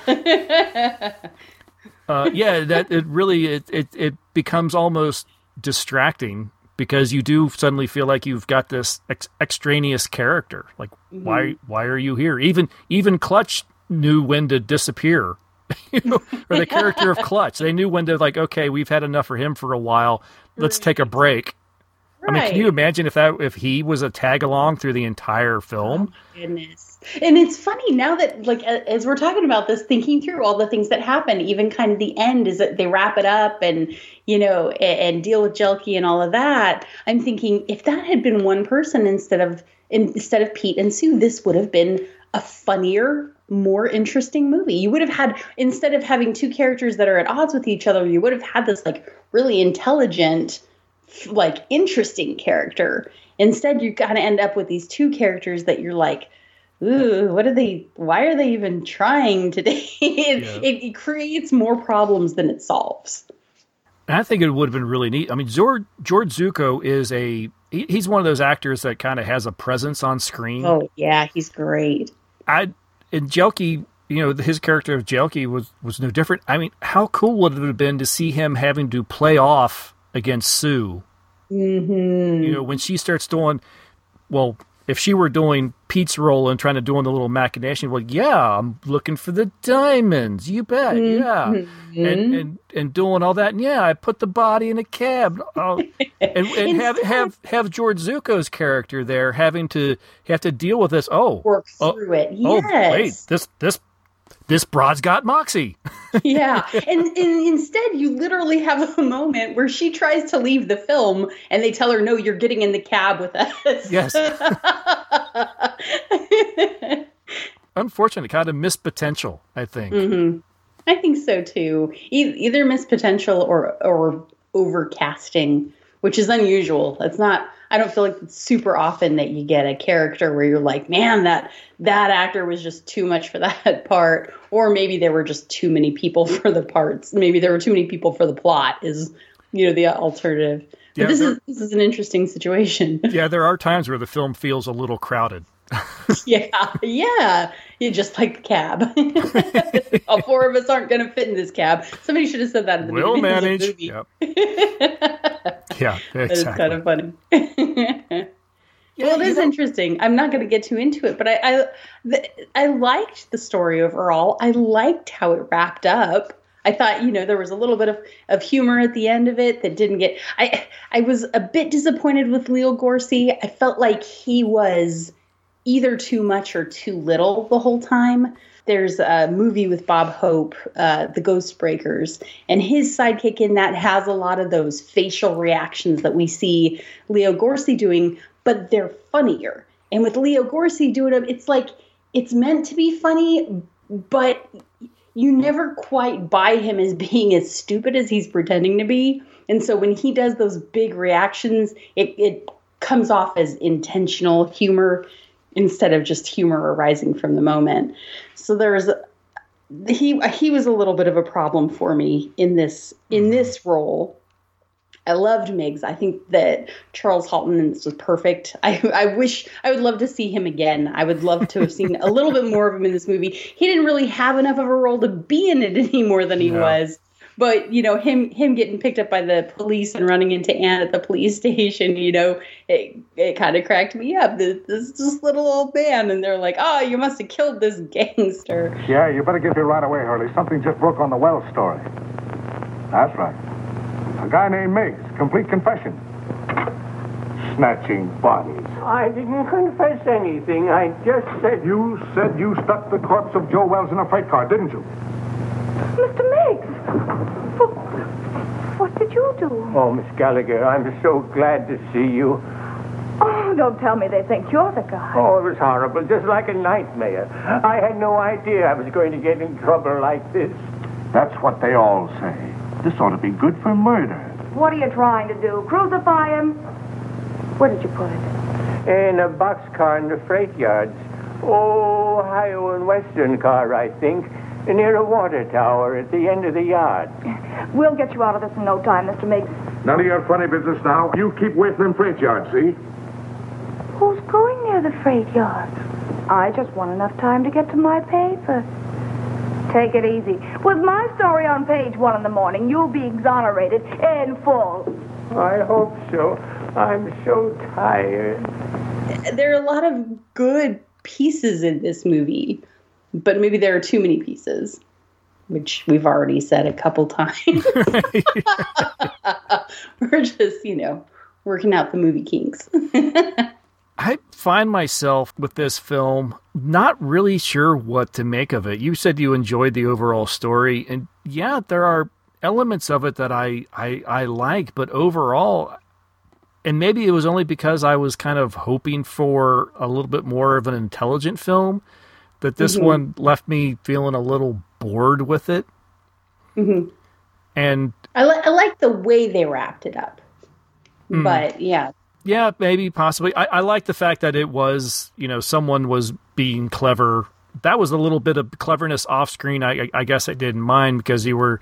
uh, yeah, that it really it, it it becomes almost distracting because you do suddenly feel like you've got this ex- extraneous character. Like why Mhm. why are you here? Even even Clutch knew when to disappear. you know, or the character of Clutch, they knew when to like, okay, we've had enough for him for a while. Let's take a break. I mean, can you imagine if that if he was a tag along through the entire film? Oh, goodness. And it's funny now that, like, as we're talking about this, thinking through all the things that happen, even kind of the end is that they wrap it up and, you know, and, and deal with Jelke and all of that. I'm thinking if that had been one person instead of instead of Pete and Sue, this would have been a funnier, more interesting movie. You would have had instead of having two characters that are at odds with each other, you would have had this like really intelligent like interesting character. Instead, you kind of end up with these two characters that you're like, ooh, what are they? Why are they even trying today? it, it, it creates more problems than it solves. And I think it would have been really neat. I mean, George George Zucco is a he, he's one of those actors that kind of has a presence on screen. Oh yeah, he's great. I and Jelke, you know, his character of Jelke was was no different. I mean, how cool would it have been to see him having to play off against Sue? Mm-hmm. You know, when she starts doing, well, if she were doing Pete's role and trying to doing the little machination, well, yeah, I'm looking for the diamonds. You bet, yeah, Mm-hmm. and and and doing all that. And yeah, I put the body in a cab. Oh, and and have have have George Zucco's character there having to have to deal with this. Oh, work oh, through it. Oh, wait, this this this broad's got moxie. yeah. And, and instead, you literally have a moment where she tries to leave the film and they tell her, no, you're getting in the cab with us. Yes. Unfortunately, kind of missed potential. I think. hmm I think so too. E- either missed potential or or overcasting, which is unusual. It's not. I don't feel like it's super often that you get a character where you're like, man, that that actor was just too much for that part, or maybe there were just too many people for the parts. Maybe there were too many people for the plot. Is you know the alternative. But Yeah, this there- is this is an interesting situation. Yeah, there are times where the film feels a little crowded. yeah, yeah. You just like the cab. All four of us aren't going to fit in this cab. Somebody should have said that in the Will beginning manage. of the movie. Yep. Yeah, That is kind of funny. well, it is interesting. I'm not going to get too into it, but I I, the, I liked the story overall. I liked how it wrapped up. I thought, you know, there was a little bit of, of humor at the end of it that didn't get. I I was a bit disappointed with Leo Gorcey. I felt like he was either too much or too little the whole time. There's a movie with Bob Hope, uh, The Ghost Breakers, and his sidekick in that has a lot of those facial reactions that we see Leo Gorcey doing, but they're funnier. And with Leo Gorcey doing them, it's like it's meant to be funny, but you never quite buy him as being as stupid as he's pretending to be. And so when he does those big reactions, it, it comes off as intentional humor instead of just humor arising from the moment. So there's he he was a little bit of a problem for me in this in mm-hmm. this role. I loved Miggs. I think that Charles Halton was perfect. I I wish I would love to see him again. I would love to have seen a little bit more of him in this movie. He didn't really have enough of a role to be in it any more than he No. was. But you know him him getting picked up by the police and running into Ann at the police station, you know, it it kind of cracked me up. This, this this little old man, and they're like, "Oh, you must have killed this gangster." Yeah, you better get here right away, Hurley. Something just broke on the Wells story. That's right. A guy named Miggs. Complete confession. Snatching bodies. I didn't confess anything. I just said. You said you stuck the corpse of Joe Wells in a freight car, didn't you? Mr. Miggs! What, what did you do? Oh, Miss Gallagher, I'm so glad to see you. Oh, don't tell me they think you're the guy. Oh, it was horrible, just like a nightmare. I had no idea I was going to get in trouble like this. That's what they all say. This ought to be good for murder. What are you trying to do? Crucify him? Where did you put it? In a boxcar in the freight yards. Oh, Ohio and Western car, I think. Near a water tower at the end of the yard. We'll get you out of this in no time, Mr. Miggs. None of your funny business now. You keep away from them freight yards, see? Who's going near the freight yard? I just want enough time to get to my paper. Take it easy. With my story on page one in the morning, you'll be exonerated in full. I hope so. I'm so tired. There are a lot of good pieces in this movie, but maybe there are too many pieces, which we've already said a couple times. We're just, you know, working out the movie kinks. I find myself with this film not really sure what to make of it. You said you enjoyed the overall story, and yeah, there are elements of it that I, I, I like, but overall, and maybe it was only because I was kind of hoping for a little bit more of an intelligent film that this Mhm. one left me feeling a little bored with it. hmm And I, li- I like the way they wrapped it up. Mm. But yeah, Yeah, maybe possibly. I, I like the fact that it was, you know, someone was being clever. That was a little bit of cleverness off screen. I, I, guess I didn't mind because you were,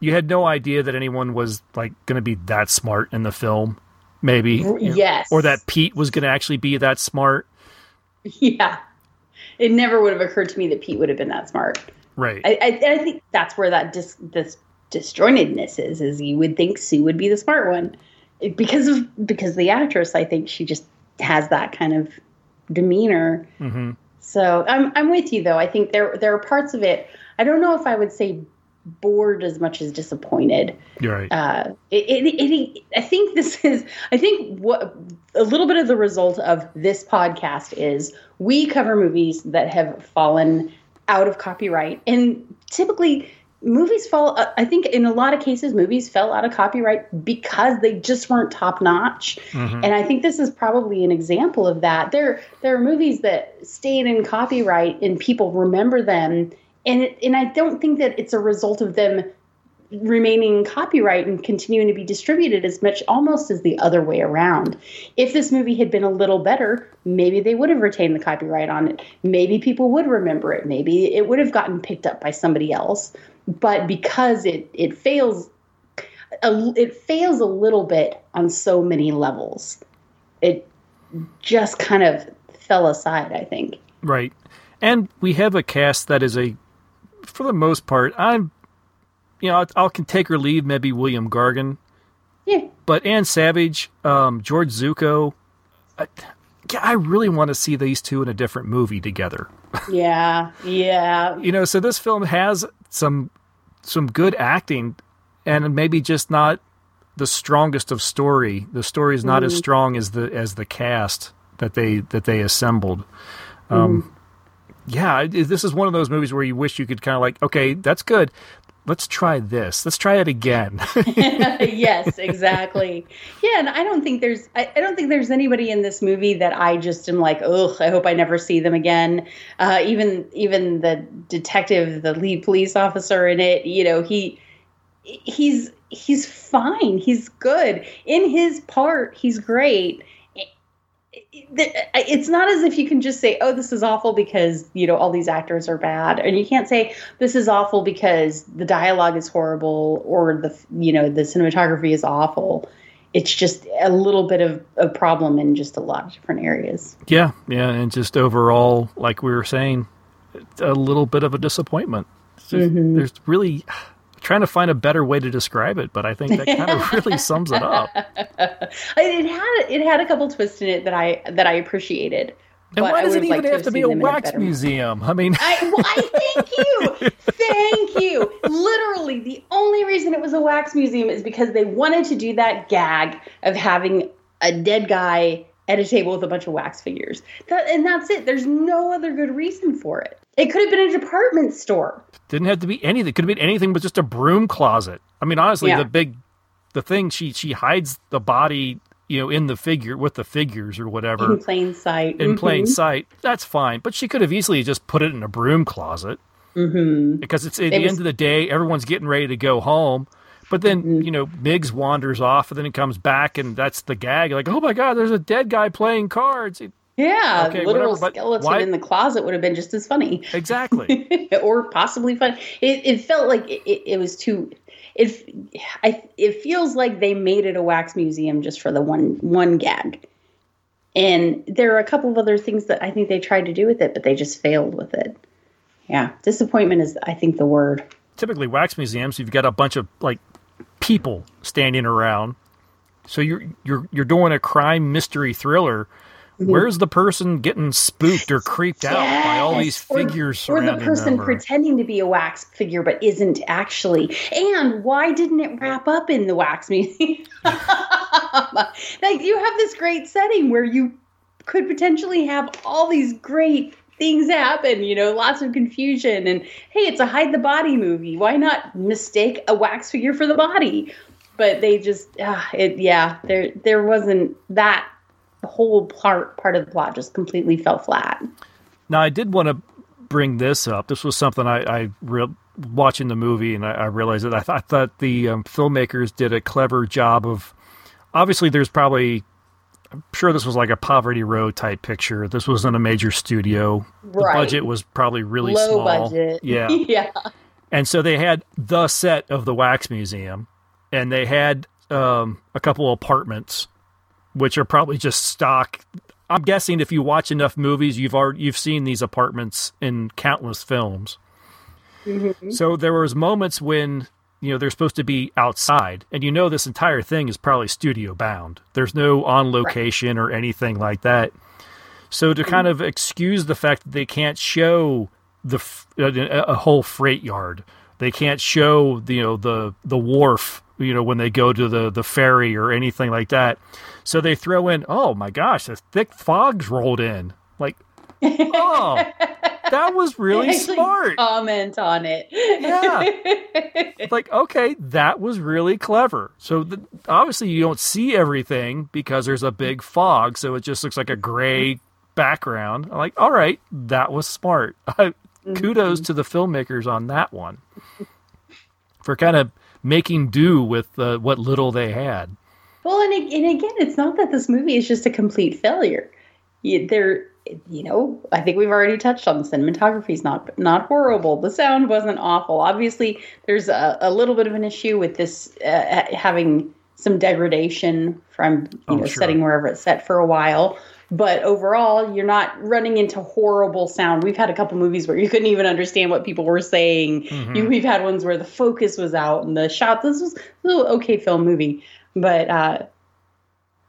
you had no idea that anyone was like going to be that smart in the film. Maybe, yes. or that Pete was going to actually be that smart. yeah. It never would have occurred to me that Pete would have been that smart. Right. I, I, I think that's where that dis, this disjointedness is. Is you would think Sue would be the smart one because of because the actress. I think she just has that kind of demeanor. mm-hmm. So I'm I'm with you though. I think there there are parts of it. I don't know if I would say bored as much as disappointed. You're right. Uh, it, it, it, I think this is, I think what a little bit of the result of this podcast is we cover movies that have fallen out of copyright. And typically, movies fall, uh, I think in a lot of cases, movies fell out of copyright because they just weren't top notch. Mhm. And I think this is probably an example of that. There, there are movies that stayed in copyright and people remember them. And, it, and I don't think that it's a result of them remaining copyright and continuing to be distributed as much almost as the other way around. If this movie had been a little better, maybe they would have retained the copyright on it. Maybe people would remember it. Maybe it would have gotten picked up by somebody else. But because it it fails a, it fails a little bit on so many levels. It just kind of fell aside, I think. Right. And we have a cast that is a, for the most part, I'm, you know, I, I can take or leave maybe William Gargan. Yeah. But Ann Savage, um, George Zucco, I, yeah, I really want to see these two in a different movie together. Yeah, yeah. You know, so this film has some some good acting, and maybe just not the strongest of story. The story is not as Mhm. strong as the as the cast that they that they assembled. Um, yeah, this is one of those movies where you wish you could kind of like, okay, that's good. Let's try this. Let's try it again. yes, exactly. Yeah, and I don't think there's I, I don't think there's anybody in this movie that I just am like, ugh, I hope I never see them again. Uh, even even the detective, the lead police officer in it, you know, he he's he's fine. He's good. In his part, he's great. It's not as if you can just say, "Oh, this is awful because you know all these actors are bad," and you can't say this is awful because the dialogue is horrible or the you know the cinematography is awful. It's just a little bit of a problem in just a lot of different areas. yeah, yeah, and just overall, like we were saying, a little bit of a disappointment. Mhm. There's really trying to find a better way to describe it, but I think that kind of really sums it up. it had it had a couple twists in it that I that I appreciated. And why does it even have to be a wax museum? I mean, I, well, I thank you, thank you. Literally, the only reason it was a wax museum is because they wanted to do that gag of having a dead guy at a table with a bunch of wax figures. That, and that's it. There's no other good reason for it. It could have been a department store. Didn't have to be anything. It could have been anything but just a broom closet. I mean, honestly, yeah. the big, the thing she she hides the body you know, in the figure with the figures or whatever. In plain sight. In mm-hmm. plain sight. That's fine. But she could have easily just put it in a broom closet. Mm-hmm. Because it's at it the was... end of the day, everyone's getting ready to go home. But then, mm-hmm. you know, Miggs wanders off and then it comes back and that's the gag. Like, oh my God, there's a dead guy playing cards. Yeah, okay, literal whatever, skeleton why... in the closet would have been just as funny. Exactly. or possibly fun. It, it felt like it, it was too it I, it feels like they made it a wax museum just for the one one gag. And there are a couple of other things that I think they tried to do with it, but they just failed with it. Yeah, disappointment is I think the word. Typically, wax museums, you've got a bunch of like people standing around. So you're you're you're doing a crime mystery thriller Mm-hmm. Where's the person getting spooked or creeped yes. out by all these figures or, or the person pretending to be a wax figure but isn't actually? And why didn't it wrap up in the wax museum? like you have this great setting where you could potentially have all these great things happen, you know, lots of confusion. And hey, it's a hide the body movie. Why not mistake a wax figure for the body? But they just, uh, it, yeah, there, there wasn't that the whole part part of the plot just completely fell flat. Now, I did want to bring this up. This was something I, I re- watching the movie, and I, I realized that I, th- I thought the um, filmmakers did a clever job of. Obviously, there's probably. I'm sure this was like a Poverty Row type picture. This wasn't a major studio. The budget was probably really Low small. budget. Yeah. yeah. And so they had the set of the wax museum, and they had um, a couple apartments which are probably just stock. I'm guessing if you watch enough movies, you've already you've seen these apartments in countless films. Mm-hmm. So there was moments when you know they're supposed to be outside, and you know this entire thing is probably studio bound. There's no on location right. or anything like that. So to mm-hmm. kind of excuse the fact that they can't show the a, a whole freight yard, they can't show the, you know the the wharf you know when they go to the the ferry or anything like that so they throw in, oh my gosh, the thick fogs rolled in. Like, oh, that was really smart. Comment on it. yeah. like, okay, that was really clever. So the, obviously you don't see everything because there's a big fog, so it just looks like a gray background. I'm like, all right, that was smart. Kudos mm-hmm. to the filmmakers on that one for kind of making do with uh, what little they had. Well, and, and again, it's not that this movie is just a complete failure. You, there, you know, I think we've already touched on the cinematography is not not horrible. The sound wasn't awful. Obviously, there's a, a little bit of an issue with this uh, having some degradation from you oh, know sure. setting wherever it's set for a while. But overall, you're not running into horrible sound. We've had a couple movies where you couldn't even understand what people were saying. Mm-hmm. You, we've had ones where the focus was out and the shot. This was a little okay film movie. But uh,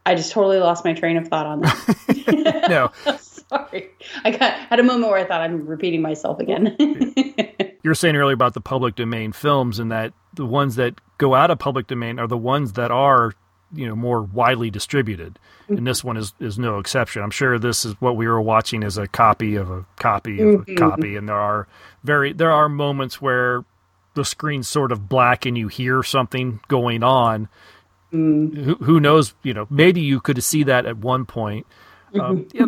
I just totally lost my train of thought on that. no. Sorry. I got had a moment where I thought I'm repeating myself again. you were saying earlier about the public domain films and that the ones that go out of public domain are the ones that are you know more widely distributed mm-hmm. and this one is is no exception i'm sure this is what we were watching as a copy of a copy of mm-hmm. a copy and there are very there are moments where the screen's sort of black and you hear something going on Mm. Who, who, knows? You know, maybe you could see that at one point. Um, yeah,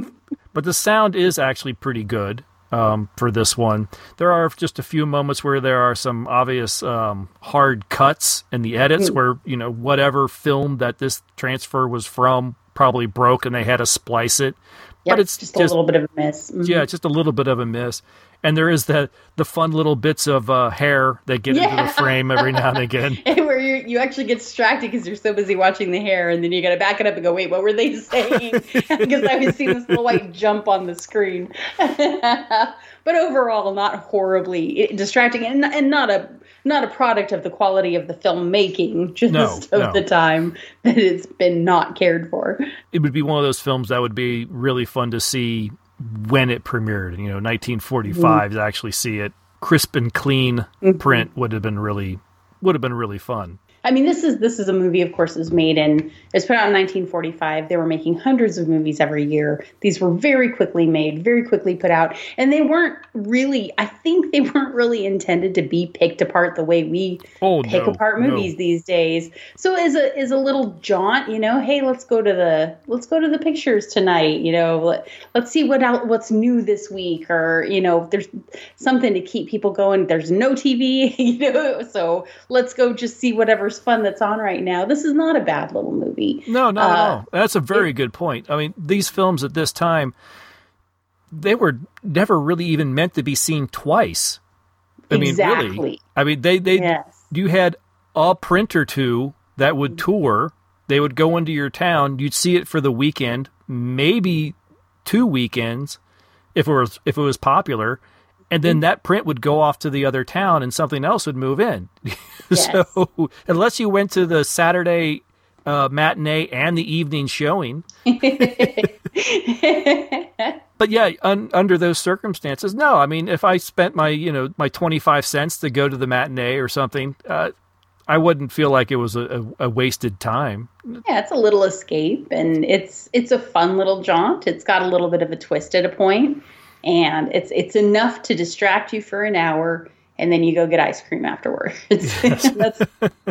but the sound is actually pretty good um, for this one. There are just a few moments where there are some obvious um, hard cuts in the edits, mm. where you know whatever film that this transfer was from probably broke, and they had to splice it. Yep, but it's just, just, a little bit of a miss. Mm-hmm. Yeah, just a little bit of a miss and there is the the fun little bits of uh, hair that get yeah. into the frame every now and again. Where you you actually get distracted because you're so busy watching the hair, and then you got to back it up and go, wait, what were they saying? because I was seeing this little white jump on the screen. but overall, not horribly distracting, and and not a not a product of the quality of the filmmaking, just No, of no. the time that it's been not cared for. It would be one of those films that would be really fun to see when it premiered. You know, 1945 to actually see it crisp and clean mm-hmm. print would have been really would have been really fun. I mean, this is this is a movie, of course, is made in it was put out in 1945. They were making hundreds of movies every year. These were very quickly made, very quickly put out, and they weren't really. I think they weren't really intended to be picked apart the way we Oh, pick no, apart no. movies these days. So as a as a little jaunt, you know, hey, let's go to the let's go to the pictures tonight. You know, let, let's see what out what's new this week, or you know, if there's something to keep people going. There's no TV, you know, so let's go just see whatever's fun that's on right now. This is not a bad little movie. No, not at Uh, all. That's a very good point. I mean, these films at this time, they were never really even meant to be seen twice. I mean, really. Exactly. I mean, they they Yes. you had a print or two that would tour. They would go into your town. You'd see it for the weekend, maybe two weekends, if it was if it was popular, and then that print would go off to the other town, and something else would move in. so unless you went to the Saturday uh, matinee and the evening showing, but yeah, un, under those circumstances, no. I mean, if I spent my you know my twenty five cents to go to the matinee or something, uh, I wouldn't feel like it was a, a, a wasted time. Yeah, it's a little escape and it's it's a fun little jaunt. It's got a little bit of a twist at a point and it's it's enough to distract you for an hour and then you go get ice cream afterwards. that's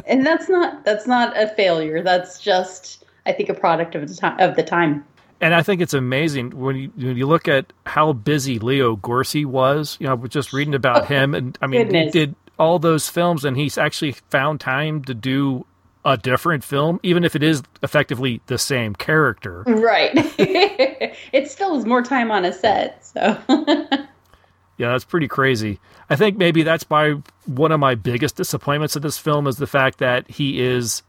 and that's not that's not a failure. That's just I think a product of the time of the time. And I think it's amazing when you when you look at how busy Leo Gorcey was. You know, just reading about oh, him, and I mean, he did all those films, and he's actually found time to do a different film, even if it is effectively the same character. Right. it still is more time on a set, so Yeah, that's pretty crazy. I think maybe that's my one of my biggest disappointments of this film is the fact that he is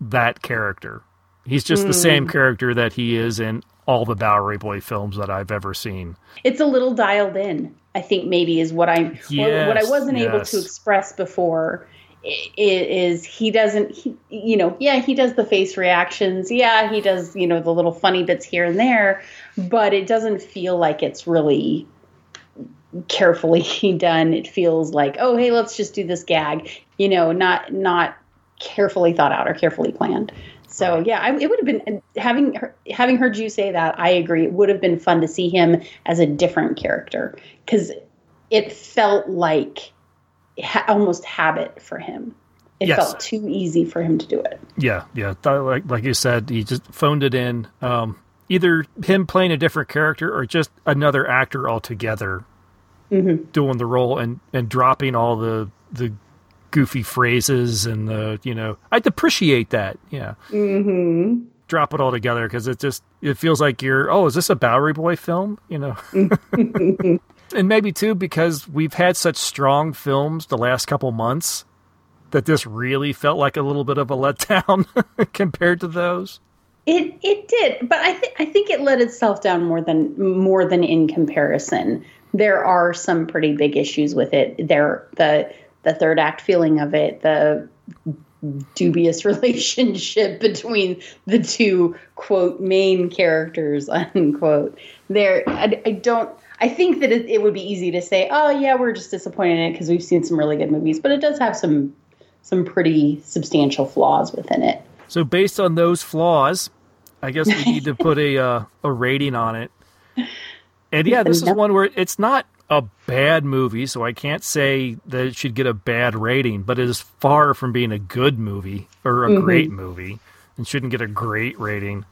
that character. He's just the same Mm. character that he is in all the Bowery Boy films that I've ever seen. it's a little dialed in. I think maybe is what I'm what, what I wasn't able to express before i- i- is he doesn't he, you know yeah he does the face reactions. Yeah he does you know the little funny bits here and there but it doesn't feel like it's really carefully done. It feels like oh hey let's just do this gag you know not not carefully thought out or carefully planned. So yeah I, it would have been having her- having heard you say that i agree it would have been fun to see him as a different character because it felt like ha- almost habit for him it Yes. felt too easy for him to do it Yeah, yeah. Like like you said, he just phoned it in. Um, either him playing a different character or just another actor altogether Mhm. doing the role and and dropping all the the goofy phrases and the you know I'd appreciate that. Yeah, mm-hmm drop it all together because it just it feels like you're oh is this a Bowery Boy film? You know. and maybe too because we've had such strong films the last couple months that this really felt like a little bit of a letdown compared to those. It it did, but I think I think it let itself down more than more than in comparison. There are some pretty big issues with it. There the the third act feeling of it, the dubious relationship between the two quote main characters unquote. There, I, I don't. I think that it, it would be easy to say, oh yeah, we're just disappointed in it because we've seen some really good movies, but it does have some some pretty substantial flaws within it. So based on those flaws, I guess we need to put a uh, a rating on it. And yeah, this is one where it's not a bad movie, so I can't say that it should get a bad rating, but it is far from being a good movie or a Mhm. great movie and shouldn't get a great rating.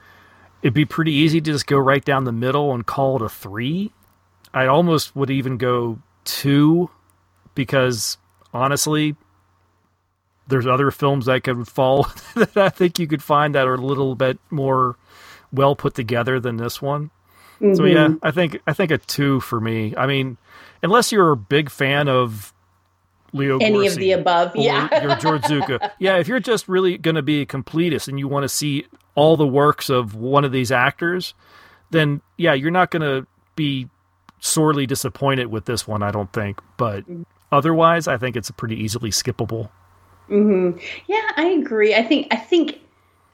It'd be pretty easy to just go right down the middle and call it a 3. I almost would even go 2 because honestly, there's other films that could fall that I think you could find that are a little bit more well put together than this one. So mm-hmm. yeah. I think I think a two for me. I mean, unless you're a big fan of Leo Any Gorcey of the above, or yeah. you're George Zucco. Yeah, if you're just really going to be a completist and you want to see all the works of one of these actors, then yeah, you're not going to be sorely disappointed with this one. I don't think, but otherwise, I think it's pretty easily skippable. hmm Yeah, I agree. I think I think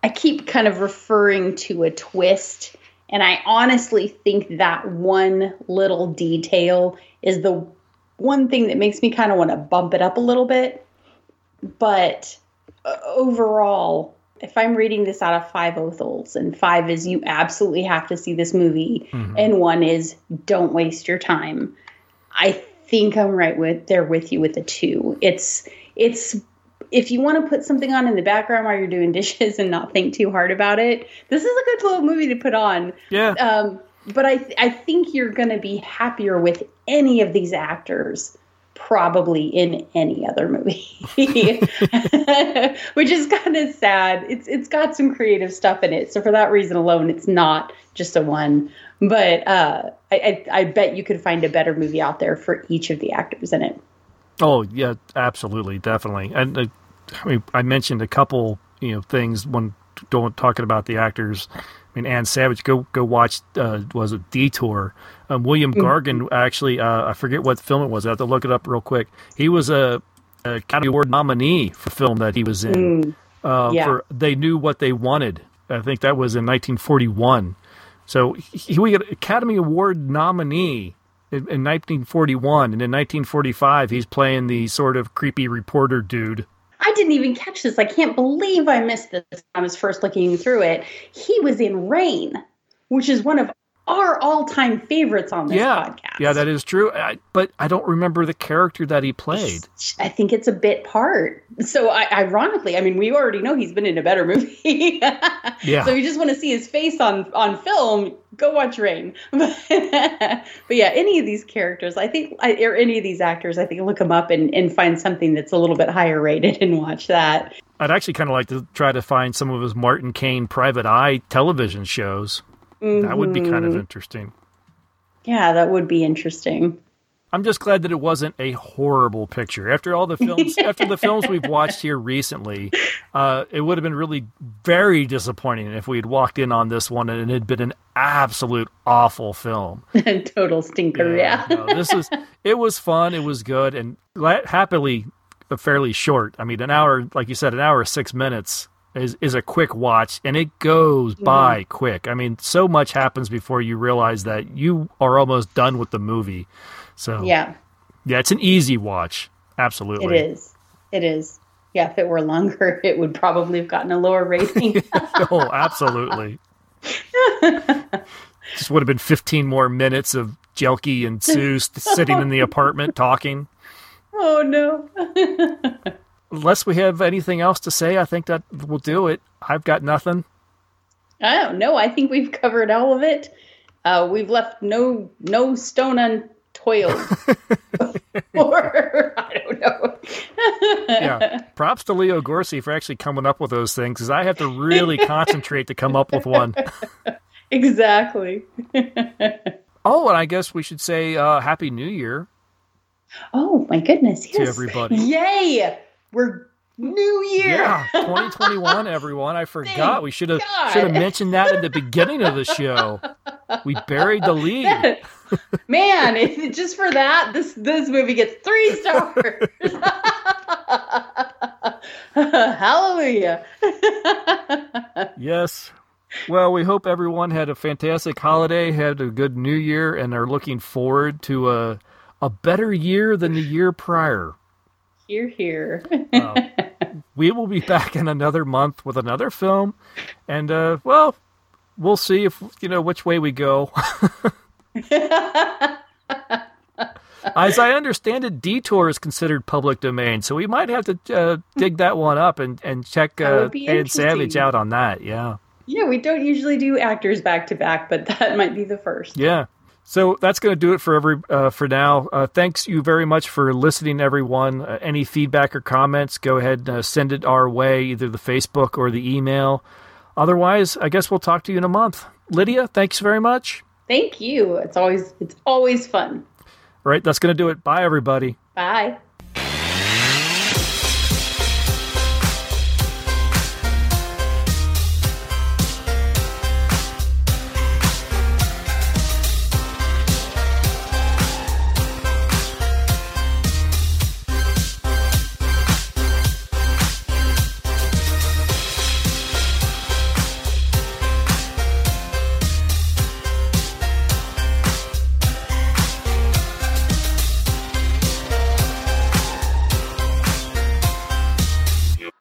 I keep kind of referring to a twist, and I honestly think that one little detail is the one thing that makes me kind of want to bump it up a little bit. But uh, overall, if I'm reading this out of five Othels, and five is you absolutely have to see this movie, Mhm. and one is don't waste your time. I think I'm right with there with you with the two. It's it's if you want to put something on in the background while you're doing dishes and not think too hard about it, this is a good little movie to put on. Yeah. Um, but I I think you're going to be happier with any of these actors probably in any other movie which is kind of sad it's it's got some creative stuff in it so for that reason alone it's not just a one but uh, I, I i bet you could find a better movie out there for each of the actors in it Oh yeah, absolutely, definitely. And uh, I mean, I mentioned a couple, you know, things when don't talking about the actors. I mean, Ann Savage. Go go watch. Uh, was it Detour? Um, William Mm. Gargan actually. Uh, I forget what film it was. I have to look it up real quick. He was a, a Academy Award nominee for film that he was in. Mm. Uh, Yeah. For they knew what they wanted. I think that was in 1941. So he, he got Academy Award nominee in, in 1941, and in 1945 he's playing the sort of creepy reporter dude. i didn't even catch this i can't believe i missed this when i was first looking through it he was in rain which is one of our all-time favorites on this yeah, podcast yeah, that is true. I, but I don't remember the character that he played. I think it's a bit part. So, I, ironically, I mean, we already know he's been in a better movie. Yeah. So, if you just want to see his face on on film, go watch Rain. but yeah, any of these characters, I think, I- or any of these actors, I think, look them up and, and find something that's a little bit higher rated and watch that. I'd actually kind of like to try to find some of his Martin Kane Private Eye television shows. That would be kind of Mhm. interesting. Yeah, that would be interesting. I'm just glad that it wasn't a horrible picture. After all the films, after the films we've watched here recently, uh, it would have been really very disappointing if we had walked in on this one and it had been an absolute awful film. Total stinker. Yeah. no, this is it was fun, it was good, and gla- happily fairly short. I mean, an hour, like you said, an hour six minutes is is a quick watch, and it goes by quick. I mean, so much happens before you realize that you are almost done with the movie. So yeah, yeah, it's an easy watch. Absolutely, it is. It is. Yeah, if it were longer, it would probably have gotten a lower rating. oh, absolutely. Just would have been 15 more minutes of Jelke and Sue sitting in the apartment talking. oh no. Unless we have anything else to say, I think that will do it. I've got nothing. I don't know. I think we've covered all of it. Uh, we've left no no stone untoiled. or I don't know. Yeah. Props to Leo Gorcey for actually coming up with those things because I have to really concentrate to come up with one. exactly. Oh, and I guess we should say uh, Happy New Year Oh my goodness! to everybody. Yay! We're New Year. Yeah, 2021, everyone. I forgot. we should have God. should have mentioned that at the beginning of the show. We buried the lead. Man, just for that, this this movie gets three stars. Hallelujah. Yes. Well, we hope everyone had a fantastic holiday, had a good new year, and are looking forward to a a better year than the year prior. Here, here. We will be back in another month with another film, and uh, well, we'll see if you know which way we go. As I understand it, Detour is considered public domain, so we might have to uh, dig that one up and and check uh, Ed Savage out on that. Yeah. Yeah, we don't usually do actors back to back, but that might be the first. Yeah. So that's going to do it for every uh, for now. Uh, thanks you very much for listening, everyone. Uh, any feedback or comments, go ahead and uh, send it our way, either the Facebook or the email. Otherwise, I guess we'll talk to you in a month. Lydia, thanks very much. Thank you. It's always it's always fun. All right, that's going to do it. Bye, everybody. Bye.